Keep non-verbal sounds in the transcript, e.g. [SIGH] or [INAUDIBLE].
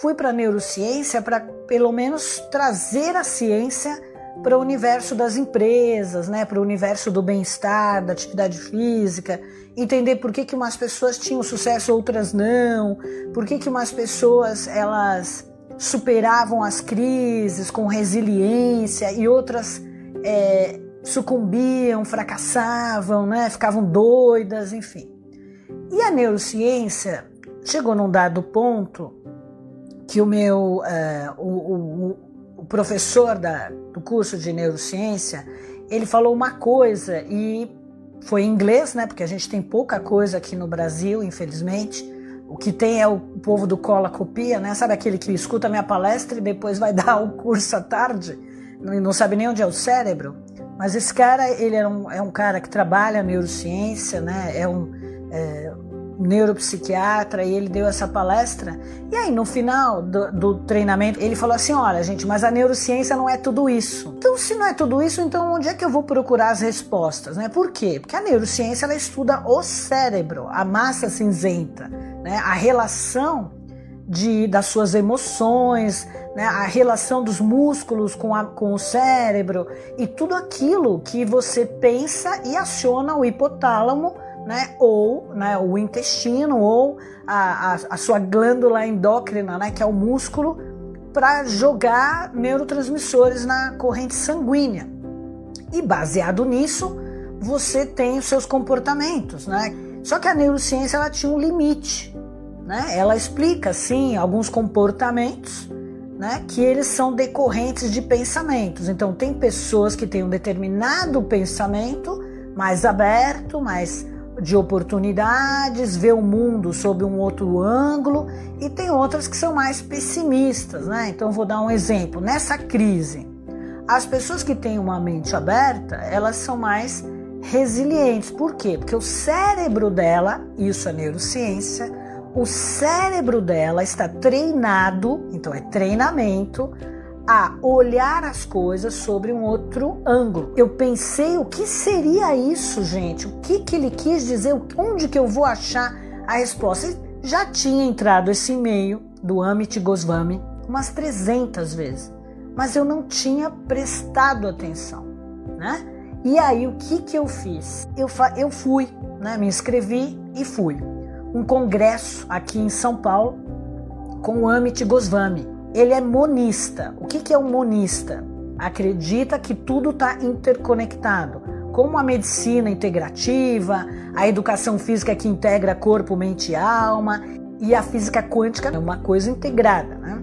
fui para a neurociência para pelo menos trazer a ciência para o universo das empresas, né, para o universo do bem-estar, da atividade física, entender por que, que umas pessoas tinham sucesso, outras não, por que, que umas pessoas elas superavam as crises com resiliência e outras é, sucumbiam, fracassavam, né, ficavam doidas, enfim. E a neurociência chegou num dado ponto que o meu uh, o, o, o, professor da, do curso de neurociência ele falou uma coisa e foi em inglês, né? Porque a gente tem pouca coisa aqui no Brasil, infelizmente. O que tem é o povo do cola copia, né? Sabe aquele que escuta minha palestra e depois vai [LAUGHS] dar o curso à tarde e não sabe nem onde é o cérebro? Mas esse cara, ele é um, é um cara que trabalha neurociência, né? É um é, neuropsiquiatra e ele deu essa palestra. E aí, no final do, do, treinamento, ele falou assim: Olha, gente, mas a neurociência não é tudo isso. Então, se não é tudo isso, então onde é que eu vou procurar as respostas? Né? Por quê? Porque a neurociência ela estuda o cérebro, a massa cinzenta, né? a relação de, das suas emoções, né? a relação dos músculos com, a, com o cérebro e tudo aquilo que você pensa e aciona o hipotálamo né, ou né, o intestino, ou a, a, a, sua glândula endócrina, né, que é o músculo, para jogar neurotransmissores na corrente sanguínea. E baseado nisso, você tem os seus comportamentos, né? Só que a neurociência ela tinha um limite, né? Ela explica sim alguns comportamentos, né, que eles são decorrentes de pensamentos. Então tem pessoas que têm um determinado pensamento mais aberto, mais de oportunidades, vê o mundo sob um outro ângulo e tem outras que são mais pessimistas, né? Então vou dar um exemplo. Nessa crise, as pessoas que têm uma mente aberta, elas são mais resilientes. Por quê? Porque o cérebro dela, isso é neurociência, o cérebro dela está treinado, então é treinamento a olhar as coisas sobre um outro ângulo. Eu pensei o que seria isso, gente? O que, que ele quis dizer? Onde que eu vou achar a resposta? Já tinha entrado esse e-mail do Amit Goswami umas 300 vezes, mas eu não tinha prestado atenção, né? E aí o que que eu fiz? Eu, eu fui, né? Me inscrevi e fui. Um congresso aqui em São Paulo com o Amit Goswami ele é monista. O que, que é um monista? Acredita que tudo está interconectado, como a medicina integrativa, a educação física que integra corpo, mente e alma, e a física quântica é uma coisa integrada. Né?